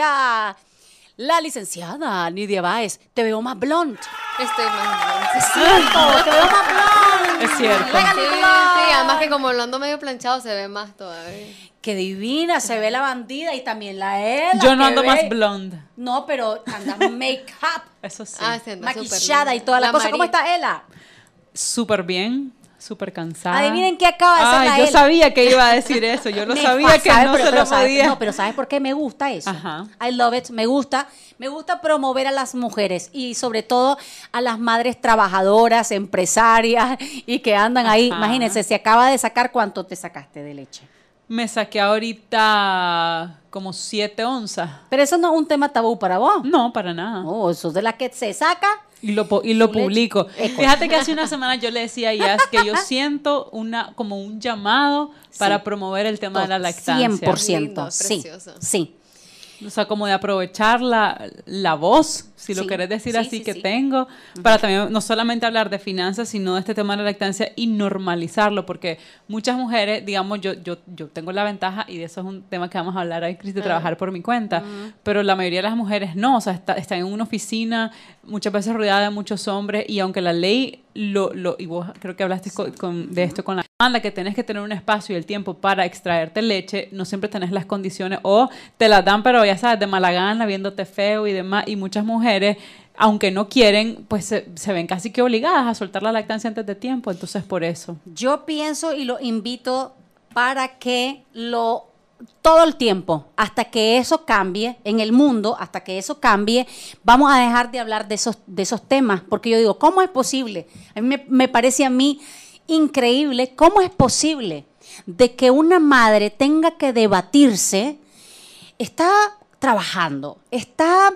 está la licenciada Nidia Báez. Te veo más blonde. Estoy más Es cierto, te veo más blonde. Es cierto. Sí, además que como lo ando medio planchado se ve más todavía. Qué divina, se ve la bandida y también la Ela. Yo no ando ve- más blonde. No, pero anda make-up, Eso sí. Ah, sí, anda maquillada y toda la, La cosa. ¿Cómo está Ela? Súper bien, súper cansada. Adivinen qué acaba de hacer Ay, yo sabía que iba a decir eso. Yo lo sabía que no Pero- se pero lo ¿sabe- podía. No, pero ¿sabes por qué me gusta eso? Ajá. I love it. Me gusta. Me gusta promover a las mujeres y sobre todo a las madres trabajadoras, empresarias y que andan ahí. Imagínense, se acaba de sacar cuánto te sacaste de leche. Me saqué ahorita como 7 onzas. Pero eso no es un tema tabú para vos. No, para nada. No, eso es de la que se saca. Y lo, y lo publico. Fíjate que hace una semana yo le decía a Yas que yo siento una como un llamado para Sí. promover el tema de la lactancia. 100%. Lindo, sí, sí. O sea, como de aprovechar la, la voz, si lo querés decir sí, así, sí, que tengo, para también no solamente hablar de finanzas, sino de este tema de la lactancia y normalizarlo, porque muchas mujeres, digamos, yo, yo, yo tengo la ventaja, y de eso es un tema que vamos a hablar ahí, Cris, de trabajar por mi cuenta, pero la mayoría de las mujeres no, o sea, está- están en una oficina, muchas veces rodeada de muchos hombres, y aunque la ley lo, lo y vos creo que hablaste con- con- de esto con la manda que tenés que tener un espacio y el tiempo para extraerte leche, no siempre tenés las condiciones o te las dan, pero ya sabes, de mala gana, viéndote feo y demás, y muchas mujeres, aunque no quieren, pues se, ven casi que obligadas a soltar la lactancia antes de tiempo, entonces por eso. Yo pienso y lo invito para que lo todo el tiempo, hasta que eso cambie en el mundo, hasta que eso cambie, vamos a dejar de hablar de esos, de esos temas, porque yo digo, ¿cómo es posible? A mí me parece a mí increíble, ¿cómo es posible de que una madre tenga que debatirse está trabajando, está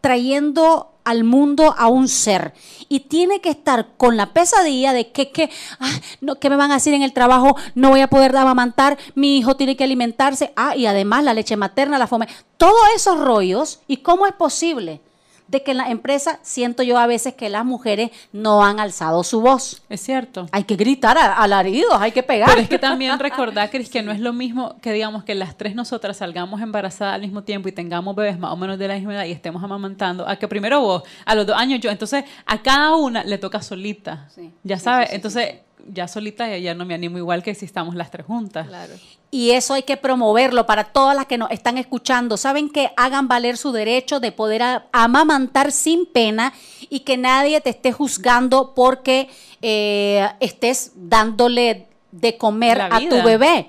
trayendo al mundo a un ser y tiene que estar con la pesadilla de que, que ah, ¿qué me van a decir en el trabajo? No voy a poder amamantar, mi hijo tiene que alimentarse, ah, y además la leche materna, la fome, todos esos rollos, ¿y cómo es posible? De que en la empresa siento yo a veces que las mujeres no han alzado su voz. Es cierto. Hay que gritar alaridos, hay que pegar. Pero es que también recordar, Cris, que no es lo mismo que digamos que las tres nosotras salgamos embarazadas al mismo tiempo y tengamos bebés más o menos de la misma edad y estemos amamantando, a que primero vos, a los dos años yo. Entonces, a cada una le toca solita. Sí. Ya Sí, sabes, sí, entonces ya solita ya, ya no me animo igual que si estamos las tres juntas. Claro. Y eso hay que promoverlo para todas las que nos están escuchando. Saben que hagan valer su derecho de poder amamantar sin pena y que nadie te esté juzgando porque eh, estés dándole de comer a tu bebé.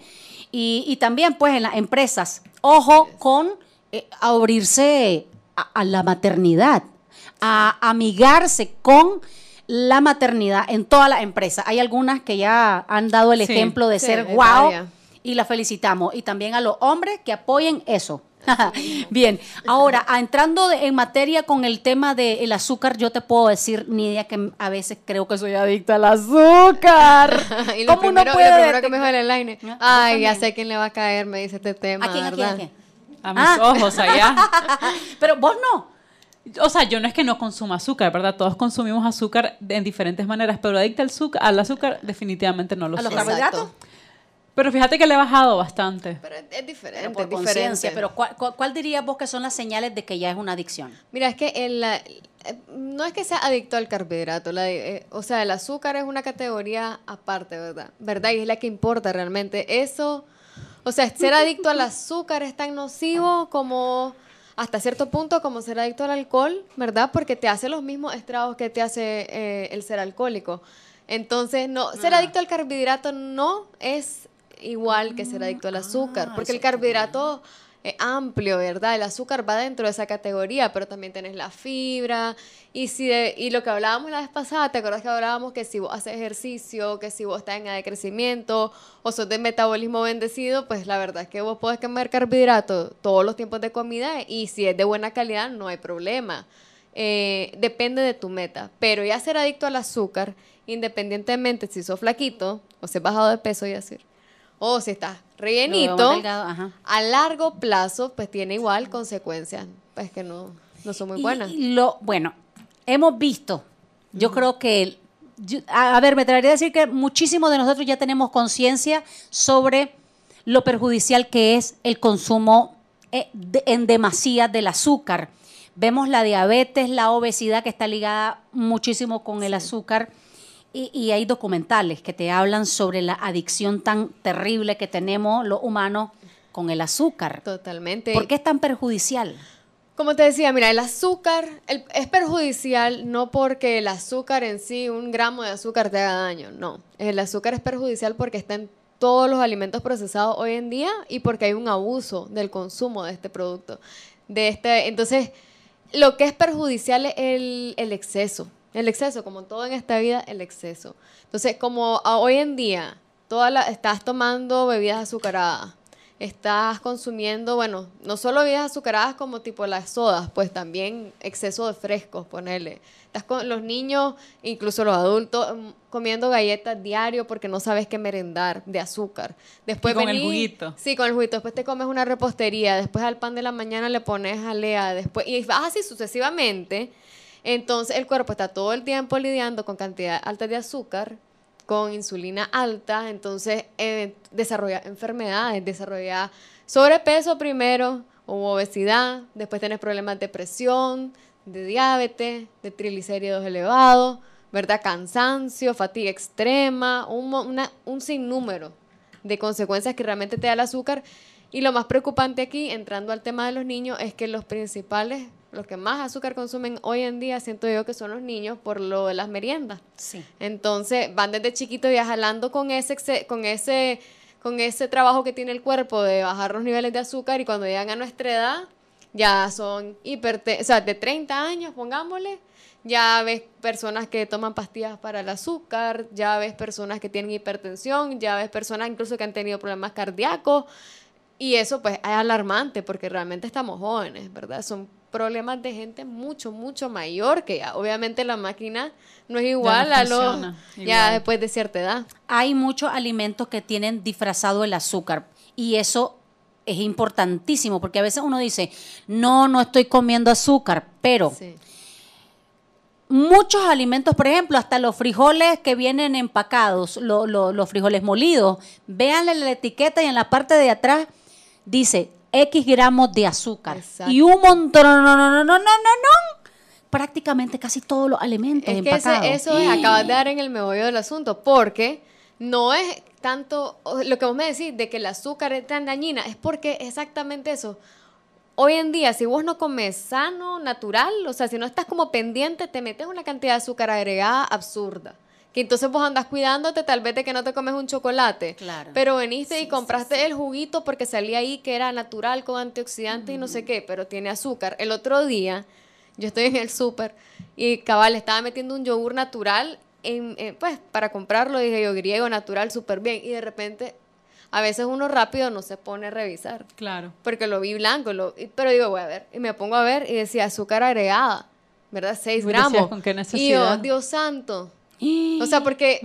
Y, y también pues en las empresas, ojo con eh, abrirse a, a la maternidad, a amigarse con la maternidad en todas las empresas. Hay algunas que ya han dado el Sí. ejemplo de Sí, ser hay wow y la felicitamos. Y también a los hombres que apoyen eso. Bien, ahora, a- entrando de- en materia con el tema del azúcar, yo te puedo decir, Nidia, que a veces creo que soy adicta al azúcar. y lo ¿Cómo uno primero, puede lo primero que me el. ¿Ah? Ay, ya sé quién le va a caer, me dice este tema, ¿A quién, a quién, ¿verdad? a quién? A mis Ah. ojos allá. Pero vos no. O sea, yo no es que no consuma azúcar, ¿verdad? Todos consumimos azúcar de- en diferentes maneras, pero adicta al azúcar, al azúcar definitivamente no lo ¿A los soy. carbohidratos? Pero fíjate que le he bajado bastante. Pero es, es diferente, Pero por conciencia. Pero ¿cuál, cuál, cuál dirías vos que son las señales de que ya es una adicción? Mira, es que el, eh, no es que sea adicto al carbohidrato, la- eh, o sea, el azúcar es una categoría aparte, ¿verdad? ¿Verdad? Y es la que importa realmente. Eso, o sea, ser adicto al azúcar es tan nocivo como hasta cierto punto como ser adicto al alcohol, ¿verdad? Porque te hace los mismos estragos que te hace eh, el ser alcohólico. Entonces, no, ser Ah. adicto al carbohidrato no es igual que ser adicto al azúcar, Ah, porque el está es amplio, ¿verdad? El azúcar va dentro de esa categoría, pero también tenés la fibra. Y, si de- y lo que hablábamos la vez pasada, ¿te acuerdas que hablábamos que si vos haces ejercicio, que si vos estás en crecimiento o sos de metabolismo bendecido, pues la verdad es que vos podés comer carbohidrato todos los tiempos de comida y si es de buena calidad no hay problema. Eh, depende de tu meta. Pero ya ser adicto al azúcar, independientemente si sos flaquito o si has bajado de peso y así, o si estás rellenito, delgado, ajá. a largo plazo, pues tiene igual consecuencias, pues que no, no son muy buenas. y lo, bueno, hemos visto, yo creo que, yo- a, a ver, me traería a decir que muchísimos de nosotros ya tenemos conciencia sobre lo perjudicial que es el consumo eh, en demasía del azúcar. Vemos la diabetes, la obesidad que está ligada muchísimo con el azúcar. Y, y hay documentales que te hablan sobre la adicción tan terrible que tenemos los humanos con el azúcar. Totalmente. ¿Por qué es tan perjudicial? Como te decía, mira, el azúcar el- es perjudicial no porque el azúcar en sí, un gramo de azúcar te haga daño, no. El azúcar es perjudicial porque está en todos los alimentos procesados hoy en día y porque hay un abuso del consumo de este producto. De este, entonces, lo que es perjudicial es el, el exceso. El exceso, como todo en esta vida, el exceso. Entonces, como hoy en día toda la, estás tomando bebidas azucaradas, estás consumiendo, bueno, no solo bebidas azucaradas como tipo las sodas, pues también exceso de frescos, ponerle. Estás con los niños, incluso los adultos, mm, comiendo galletas diario porque no sabes qué merendar de azúcar. Después Y con el juguito. Sí, con el juguito. Después te comes una repostería, después al pan de la mañana le pones jalea, después y vas así sucesivamente. Entonces el cuerpo está todo el tiempo lidiando con cantidad alta de azúcar, con insulina alta, entonces eh, desarrolla enfermedades, desarrolla sobrepeso primero, o obesidad, después tienes problemas de presión, de diabetes, de triglicéridos elevados, ¿verdad? Cansancio, fatiga extrema, un, una- un sinnúmero de consecuencias que realmente te da el azúcar. Y lo más preocupante aquí, entrando al tema de los niños, es que los principales, los que más azúcar consumen hoy en día, siento yo que son los niños por lo de las meriendas. Sí. Entonces van desde chiquitos ya jalando con ese, con ese, con ese trabajo que tiene el cuerpo de bajar los niveles de azúcar y cuando llegan a nuestra edad ya son hiperte o sea, de 30 años, pongámosle, ya ves personas que toman pastillas para el azúcar, ya ves personas que tienen hipertensión, ya ves personas incluso que han tenido problemas cardíacos y eso pues es alarmante porque realmente estamos jóvenes, ¿verdad? Son problemas de gente mucho, mucho mayor que ya. Obviamente la máquina no es igual a lo funciona ya después de cierta edad. Hay muchos alimentos que tienen disfrazado el azúcar y eso es importantísimo porque a veces uno dice, no, no estoy comiendo azúcar, pero Sí. muchos alimentos, por ejemplo, hasta los frijoles que vienen empacados, lo- lo- los frijoles molidos, véanle la etiqueta y en la parte de atrás dice X gramos de azúcar. Exacto. Y un montón, no, no, no, no, no, no, no. Prácticamente casi todos los alimentos Es que ese- empacados. eso es, acabas de dar en el meollo del asunto, porque no es tanto lo que vos me decís de que el azúcar es tan dañina, es porque exactamente eso. Hoy en día, si vos no comes sano, natural, o sea, si no estás como pendiente, te metes una cantidad de azúcar agregada absurda. Que entonces vos andas cuidándote tal vez de que no te comes un chocolate. Claro. Pero veniste y compraste el juguito porque salía ahí que era natural con antioxidantes y no sé qué, pero tiene azúcar. El otro día, yo estoy en el súper y cabal estaba metiendo un yogur natural en, en, pues para comprarlo dije yo griego natural súper bien y de repente a veces uno rápido no se pone a revisar Claro. porque lo vi blanco lo, pero digo voy a ver y me pongo a ver y decía azúcar agregada verdad 6 Y decías, gramos ¿con qué y yo? Dios santo o sea porque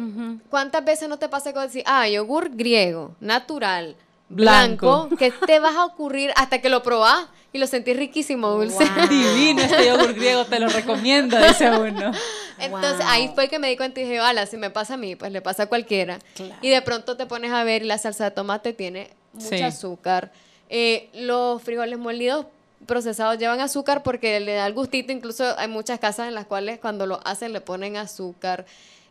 cuántas veces no te pasa con decir ah yogur griego natural blanco, Blanco. que te vas a ocurrir hasta que lo probás y lo sentís riquísimo dulce Wow. Divino este yogur griego, te lo recomiendo, dice uno. Entonces Wow. ahí fue que me di cuenta y dije, vale, si me pasa a mí, pues le pasa a cualquiera. Claro. Y de pronto te pones a ver y la salsa de tomate tiene mucho Sí. azúcar. Eh, los frijoles molidos procesados llevan azúcar porque le da el gustito. Incluso hay muchas casas en las cuales cuando lo hacen le ponen azúcar.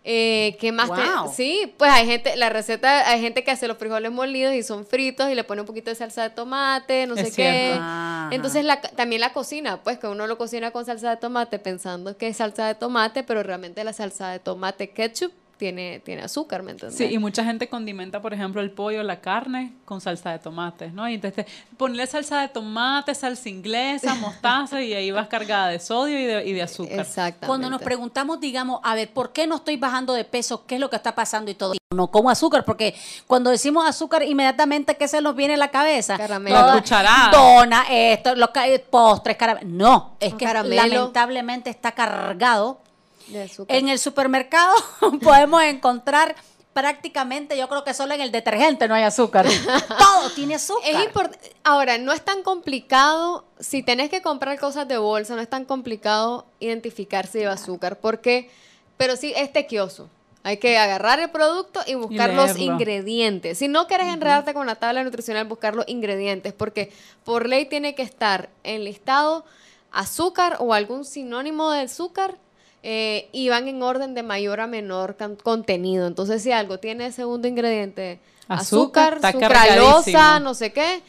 Eh, ¿Qué más? te- sí, pues hay gente, la receta, hay gente que hace los frijoles molidos y son fritos y le pone un poquito de salsa de tomate, no Es sé cierto. qué. Entonces la, también la cocina, pues que uno lo cocina con salsa de tomate pensando que es salsa de tomate, pero realmente la salsa de tomate ketchup tiene, tiene azúcar, ¿me entiendes? Sí, y mucha gente condimenta, por ejemplo, el pollo, la carne con salsa de tomate, ¿no? Y entonces ponle salsa de tomate, salsa inglesa, mostaza y ahí vas cargada de sodio y de, y de azúcar. Exactamente. Cuando nos preguntamos, digamos, a ver, ¿por qué no estoy bajando de peso? ¿Qué es lo que está pasando y todo? No como azúcar, porque cuando decimos azúcar, inmediatamente, ¿qué se nos viene a la cabeza? Caramelo. Toda- cucharada. Dona, esto, los postres, caramelo. No, es que caramelo. lamentablemente está cargado. En el supermercado podemos encontrar prácticamente, yo creo que solo en el detergente no hay azúcar. Todo tiene azúcar. Es. Ahora, no es tan complicado, si tenés que comprar cosas de bolsa, no es tan complicado identificar si lleva azúcar, porque, pero sí es tequioso. Hay que agarrar el producto y buscar los ingredientes. Si no quieres enredarte con la tabla nutricional, buscar los ingredientes, porque por ley tiene que estar enlistado azúcar o algún sinónimo de azúcar eh, y van en orden de mayor a menor contenido. Entonces, si algo tiene segundo ingrediente Azúcar, azúcar, sucralosa, no sé qué,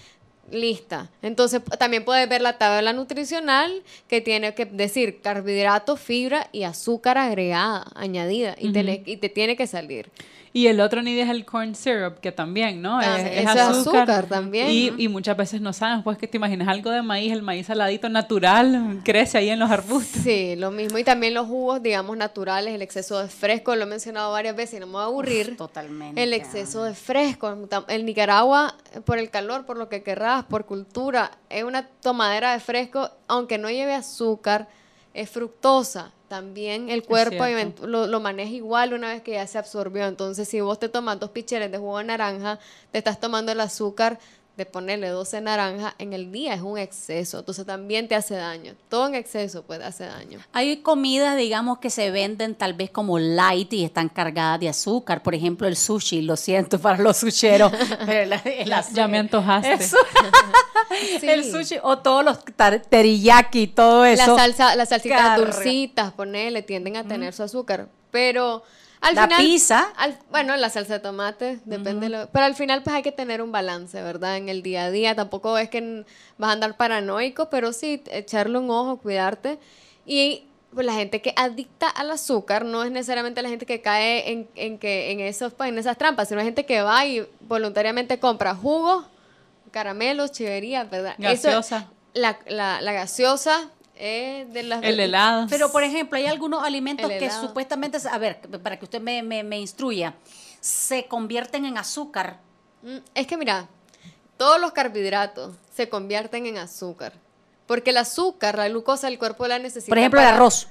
lista. Entonces, también puedes ver la tabla nutricional que tiene que decir carbohidratos, fibra y azúcar agregada, añadida, y, tenés- y te tiene que salir. Y el otro nivel es el corn syrup, que también, ¿no? Ah, es, es es azúcar. azúcar también, Y, ¿no? y muchas veces no sabes, pues que te imaginas algo de maíz, el maíz saladito natural, crece ahí en los arbustos. Sí, lo mismo. Y también los jugos, digamos, naturales, el exceso de fresco, lo he mencionado varias veces y no me voy a aburrir. Totalmente. El exceso de fresco. En Nicaragua, por el calor, por lo que querrás, por cultura, es una tomadera de fresco, aunque no lleve azúcar, es fructosa. También el cuerpo lo, lo maneja igual una vez que ya se absorbió. Entonces, si vos te tomas dos picheles de jugo de naranja, te estás tomando el azúcar de ponerle 12 naranjas en el día, es un exceso. Entonces, también te hace daño. Todo en exceso, pues, hace daño. Hay comidas, digamos, que se venden tal vez como light y están cargadas de azúcar. Por ejemplo, el sushi, lo siento para los susheros. pero la- el Ya, me antojaste. Eso, Sí. El sushi o todos los teriyaki, todo La eso. salsa, las salsitas Carga. dulcitas, ponele, tienden a tener su azúcar. Pero al La final. pizza. al- bueno, la salsa de tomate, depende. de lo- pero al final, pues hay que tener un balance, ¿verdad? En el día a día. Tampoco es que vas a andar paranoico, pero sí echarle un ojo, cuidarte. Y pues, la gente que adicta al azúcar no es necesariamente la gente que cae en, en que, en, esos, pues, en esas trampas, sino gente que va y voluntariamente compra jugos, caramelos, chiverías, ¿verdad? Eso- la, la, la gaseosa es de las... El helado. Pero, por ejemplo, hay algunos alimentos que supuestamente, a ver, para que usted me, me, me instruya, se convierten en azúcar. Mm, Es que mira, todos los carbohidratos se convierten en azúcar. Porque el azúcar, la glucosa, el cuerpo la necesita. Por ejemplo, el arroz,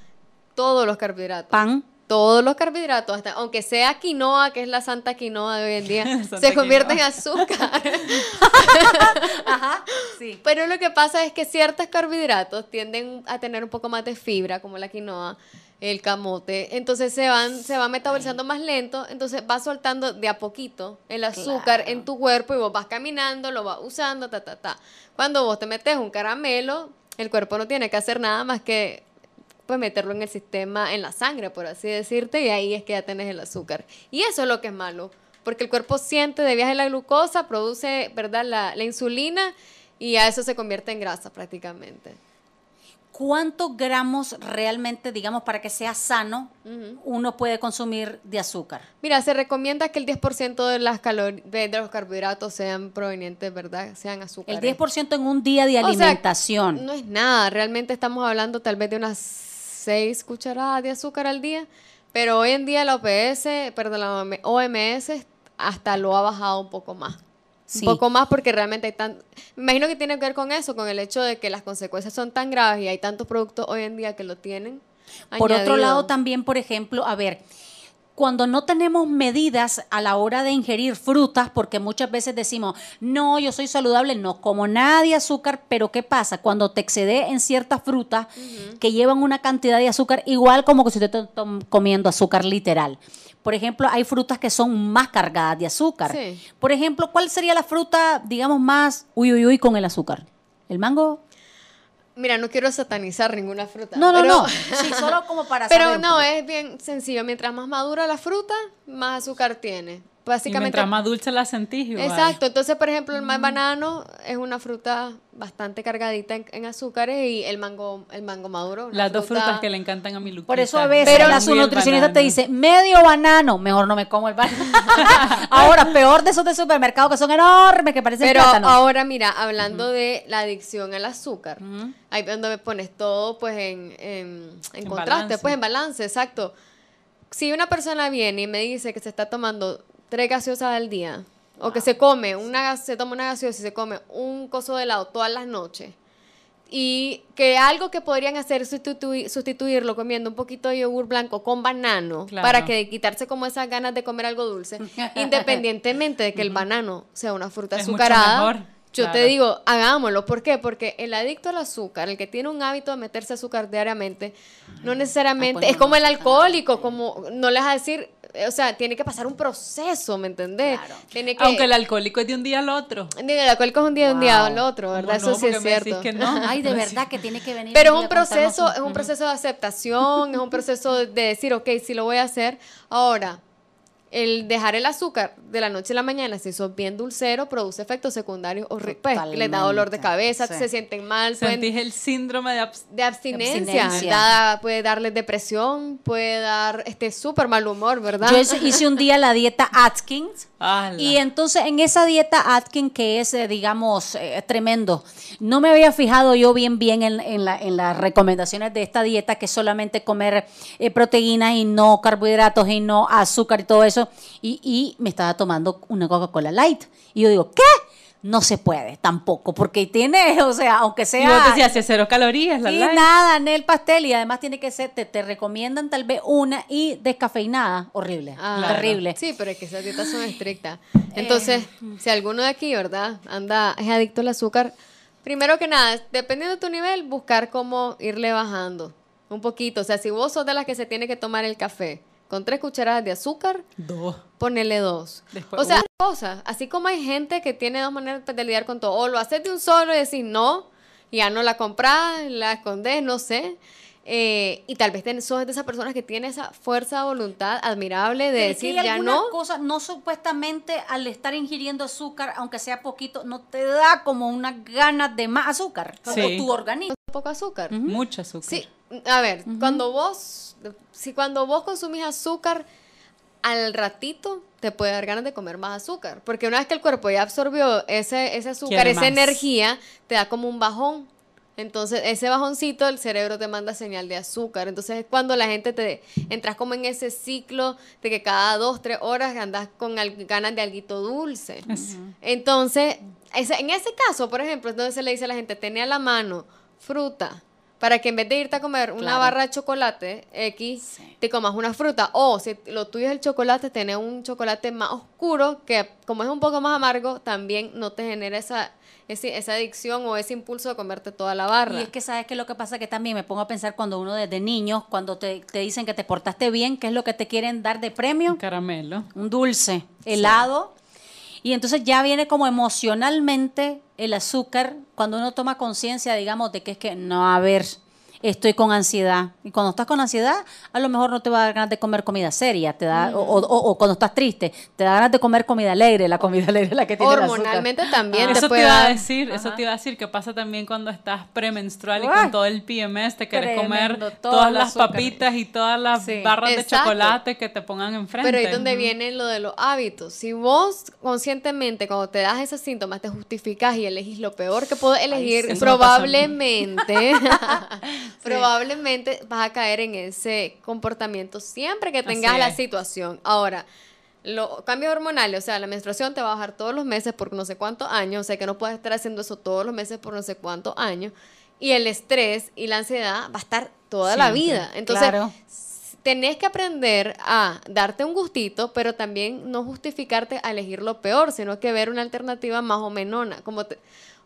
Todos los carbohidratos. pan. Todos los carbohidratos, hasta, aunque sea quinoa, que es la santa quinoa de hoy en día, se convierte en azúcar. Ajá, sí. Pero lo que pasa es que ciertos carbohidratos tienden a tener un poco más de fibra, como la quinoa, el camote. Entonces se van, se va metabolizando más lento. Entonces vas soltando de a poquito el azúcar en tu cuerpo y vos vas caminando, lo vas usando, ta, ta, ta. Cuando vos te metes un caramelo, el cuerpo no tiene que hacer nada más que pues meterlo en el sistema, en la sangre, por así decirte, y ahí es que ya tenés el azúcar. Y eso es lo que es malo, porque el cuerpo siente de viaje la glucosa, produce, ¿verdad?, la, la insulina, y a eso se convierte en grasa prácticamente. ¿Cuántos gramos realmente, digamos, para que sea sano, uno puede consumir de azúcar? Mira, se recomienda que el 10% de las de, de los carbohidratos sean provenientes, ¿verdad?, sean El azúcares. 10% en un día de O sea, alimentación. no es nada, realmente estamos hablando tal vez de unas 6 cucharadas de azúcar al día, pero hoy en día la OPS, perdón, la OMS hasta lo ha bajado un poco más. Sí. Un poco más porque realmente hay tan... Me imagino que tiene que ver con eso, con el hecho de que las consecuencias son tan graves y hay tantos productos hoy en día que lo tienen. Por otro lado, también, por ejemplo, a ver, cuando no tenemos medidas a la hora de ingerir frutas, porque muchas veces decimos, no, yo soy saludable, no como nada de azúcar, pero ¿qué pasa? Cuando te excede en ciertas frutas que llevan una cantidad de azúcar igual como que si te estás comiendo azúcar literal. Por ejemplo, hay frutas que son más cargadas de azúcar. Sí. Por ejemplo, ¿cuál sería la fruta, digamos, más uy, uy, uy con el azúcar? ¿El mango? Mira, no quiero satanizar ninguna fruta. No, no, pero- no. Sí, solo como para Pero saber no, es bien sencillo. Mientras más madura la fruta, más azúcar tiene. Y Básicamente. mientras más dulce la sentís, igual. Exacto. Entonces, por ejemplo, el ma- banano es una fruta bastante cargadita en, en azúcares y el mango, el mango maduro. Las dos fruta- frutas que le encantan a mi Luquita. Por eso a veces Pero- la su nutricionista te dice, medio banano, mejor no me como el banano. Ahora, peor de esos de supermercado que son enormes, que parecen Pero plátanos. ahora, mira, hablando de la adicción al azúcar, ahí donde me pones todo pues en, en, en En contraste, balance. pues en balance, exacto. Si una persona viene y me dice que se está tomando tres gaseosas al día, o que se come una, se toma una gaseosa y se come un coso de helado todas las noches, y que algo que podrían hacer es sustituir, sustituirlo comiendo un poquito de yogur blanco con banano Claro. para que quitarse como esas ganas de comer algo dulce, independientemente de que el banano sea una fruta Es mucho azucarada. mejor, Yo claro. te digo, hagámoslo. ¿Por qué? Porque el adicto al azúcar, el que tiene un hábito de meterse azúcar diariamente, no necesariamente, pues es como el alcohólico, como no les vas a decir, o sea, tiene que pasar un proceso, ¿me entendés? Claro. Tiene que, Aunque el alcohólico es de un día al otro. El alcohólico es un día de un día Wow. al otro, ¿verdad? ¿Cómo Eso no? sí es cierto. que no. Ay, de verdad que tiene que venir. Pero un es un proceso, es un proceso de aceptación, es un proceso de decir, ok, sí lo voy a hacer. Ahora, el dejar el azúcar de la noche a la mañana, si sos bien dulcero, produce efectos secundarios horribles. Pues, les da dolor de cabeza, sí. se sienten mal, pueden- Sentís el síndrome de abs- de abstinencia, Abstinencia. da- puede darles depresión, puede dar este súper mal humor, ¿verdad? Yo hice- un día la dieta Atkins. ¡Hala! Y entonces en esa dieta Atkins, que es, eh, digamos, eh, tremendo, no me había fijado yo bien, bien en, en la- en las recomendaciones de esta dieta, que es solamente comer eh, proteínas y no carbohidratos y no azúcar y todo eso. Y, y me estaba tomando una Coca-Cola Light. Y yo digo, ¿qué? No se puede tampoco, porque tiene, o sea, aunque sea... Y vos decías, "Sí, cero calorías, la Sí, light". nada, en el pastel y además tiene que ser, te, te recomiendan tal vez una y descafeinada, horrible, Ah, terrible. Sí, pero es que esas dietas son estrictas. Entonces, si alguno de aquí, ¿verdad? Anda, es adicto al azúcar, primero que nada, dependiendo de tu nivel, buscar cómo irle bajando un poquito. O sea, si vos sos de las que se tiene que tomar el café con tres cucharadas de azúcar, Dos. ponele dos. Después o sea, cosas. Así como hay gente que tiene dos maneras de lidiar con todo. O lo haces de un solo y decís no, ya no la compras, la escondes, no sé. Eh, y tal vez sos de esas personas que tiene esa fuerza de voluntad admirable de Pero es que decir hay ya no. cosas, no supuestamente al estar ingiriendo azúcar, aunque sea poquito, no te da como unas ganas de más azúcar. Sí. O tu organismo. poco azúcar. Mucho azúcar. Sí, a ver, cuando vos, si cuando vos consumís azúcar, al ratito te puede dar ganas de comer más azúcar, porque una vez que el cuerpo ya absorbió ese, ese azúcar, esa energía, te da como un bajón. Entonces, ese bajoncito, el cerebro te manda señal de azúcar. Entonces, es cuando la gente te entras como en ese ciclo de que cada dos, tres horas andas con al- ganas de alguito dulce. Es- Entonces, ese- en ese caso, por ejemplo, entonces se le dice a la gente, tenía a la mano fruta, para que en vez de irte a comer una Claro. barra de chocolate X, Sí. te comas una fruta. O si lo tuyo es el chocolate, tener un chocolate más oscuro, que como es un poco más amargo, también no te genera esa, ese- esa adicción o ese impulso de comerte toda la barra. Y es que sabes que lo que pasa que también me pongo a pensar cuando uno desde niños, cuando te, te dicen que te portaste bien, ¿qué es lo que te quieren dar de premio? Un caramelo. un dulce, helado. Y entonces ya viene como emocionalmente el azúcar, cuando uno toma conciencia, digamos, de que es que, no, a ver, estoy con ansiedad. Y cuando estás con ansiedad, a lo mejor no te va a dar ganas de comer comida seria, te da, o, o- o cuando estás triste, te da ganas de comer comida alegre, la comida alegre es la que tiene azúcar. Hormonalmente también te Eso te iba a decir, eso te iba a decir que pasa también cuando estás premenstrual y Uy. con todo el PMS te quieres comer todas las azúcar. papitas y todas las Sí. barras de chocolate que te pongan enfrente. Pero ahí es donde viene lo de los hábitos. Si vos conscientemente, cuando te das esos síntomas, te justificas y elegís lo peor que puedo elegir, sí. Probablemente, probablemente vas a caer en ese comportamiento siempre que tengas Así la es. situación. Ahora, los cambios hormonales, o sea, la menstruación te va a bajar todos los meses por no sé cuántos años, o sea que no puedes estar haciendo eso todos los meses por no sé cuántos años. Y el estrés y la ansiedad va a estar toda la vida. Entonces, Claro. Tenés que aprender a darte un gustito, pero también no justificarte a elegir lo peor, sino que ver una alternativa más o menona. Como te-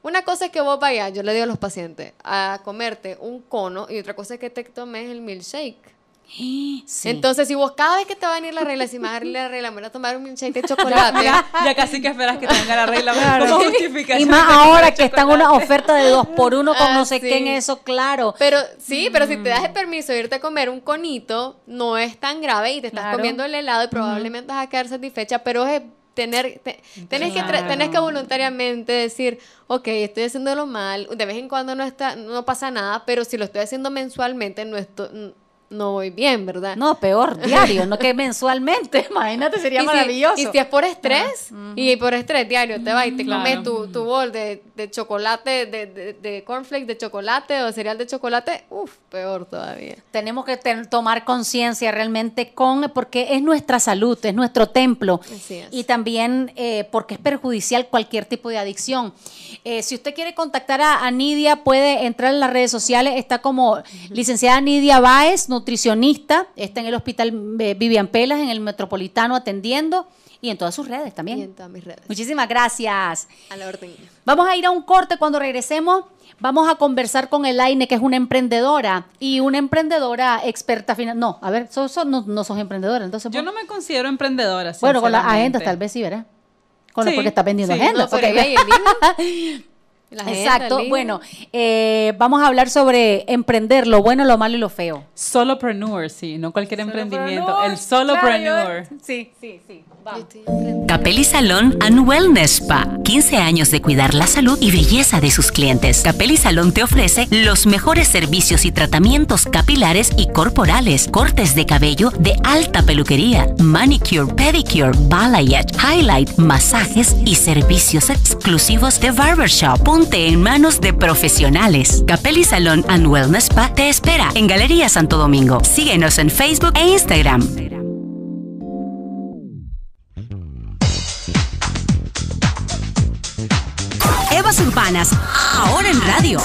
una cosa es que vos vayas, yo le digo a los pacientes, a comerte un cono y otra cosa es que te tomes el milkshake. Sí. Entonces, si vos cada vez que te va a venir la regla, si me va a venir la regla, me voy a tomar un milkshake de chocolate. ya, ya casi que esperas que te venga la regla como justificación. y más ahora que están una oferta de dos por uno con Ah, no sé qué en sí. eso, claro. Pero sí, pero si te Mm. das el permiso de irte a comer un conito, no es tan grave y te estás Claro. comiendo el helado y probablemente vas a quedar satisfecha, pero es tener, te- tenés, que Claro. tenés que voluntariamente decir, ok, estoy haciéndolo mal, de vez en cuando no, está, no pasa nada, pero si lo estoy haciendo mensualmente, no, esto, no voy bien, ¿verdad? No, peor, diario, no que mensualmente. Imagínate, sería Y si- maravilloso. y si es por estrés, y por estrés diario te vas y te Claro. comes tu, tu bol de, de chocolate, de, de, de cornflakes de chocolate o cereal de chocolate, uff, peor todavía. Tenemos que ten- tomar conciencia realmente con, porque es nuestra salud, es nuestro templo. Así es. Y también eh, porque es perjudicial cualquier tipo de adicción. Eh, si usted quiere contactar a, a Nidia, puede entrar en las redes sociales. Está como licenciada Nidia Báez, nutricionista. Está en el hospital eh, Vivian Pelas, en el Metropolitano, atendiendo. Y en todas sus redes Y también. en todas mis redes. Muchísimas gracias. A la orden. Vamos a ir a un corte. Cuando regresemos, vamos a conversar con Elaine, que es una emprendedora y una emprendedora experta financiera. No, a ver, so- so- no, no sos emprendedora. Entonces, Yo no me considero emprendedora. bueno, con las agendas tal vez sí, ¿verdad? Con lo- Sí, porque está vendiendo sí. agendas. No, La Exacto. Bueno, eh, vamos a hablar sobre emprender, lo bueno, lo malo y lo feo. Solopreneur, sí, no cualquier emprendimiento. El solopreneur. Sí, sí, sí. Emprendiendo. Capelli Salón and Wellness Spa. 15 años de cuidar la salud y belleza de sus clientes. Capelli Salón te ofrece los mejores servicios y tratamientos capilares y corporales, cortes de cabello de alta peluquería, manicure, pedicure, balayage, highlight, masajes y servicios exclusivos de barbershop. Ponte en manos de profesionales. Capelli Salón and Wellness Spa te espera en Galería Santo Domingo. Síguenos en Facebook e Instagram. Evas Urbanas, ahora en radio.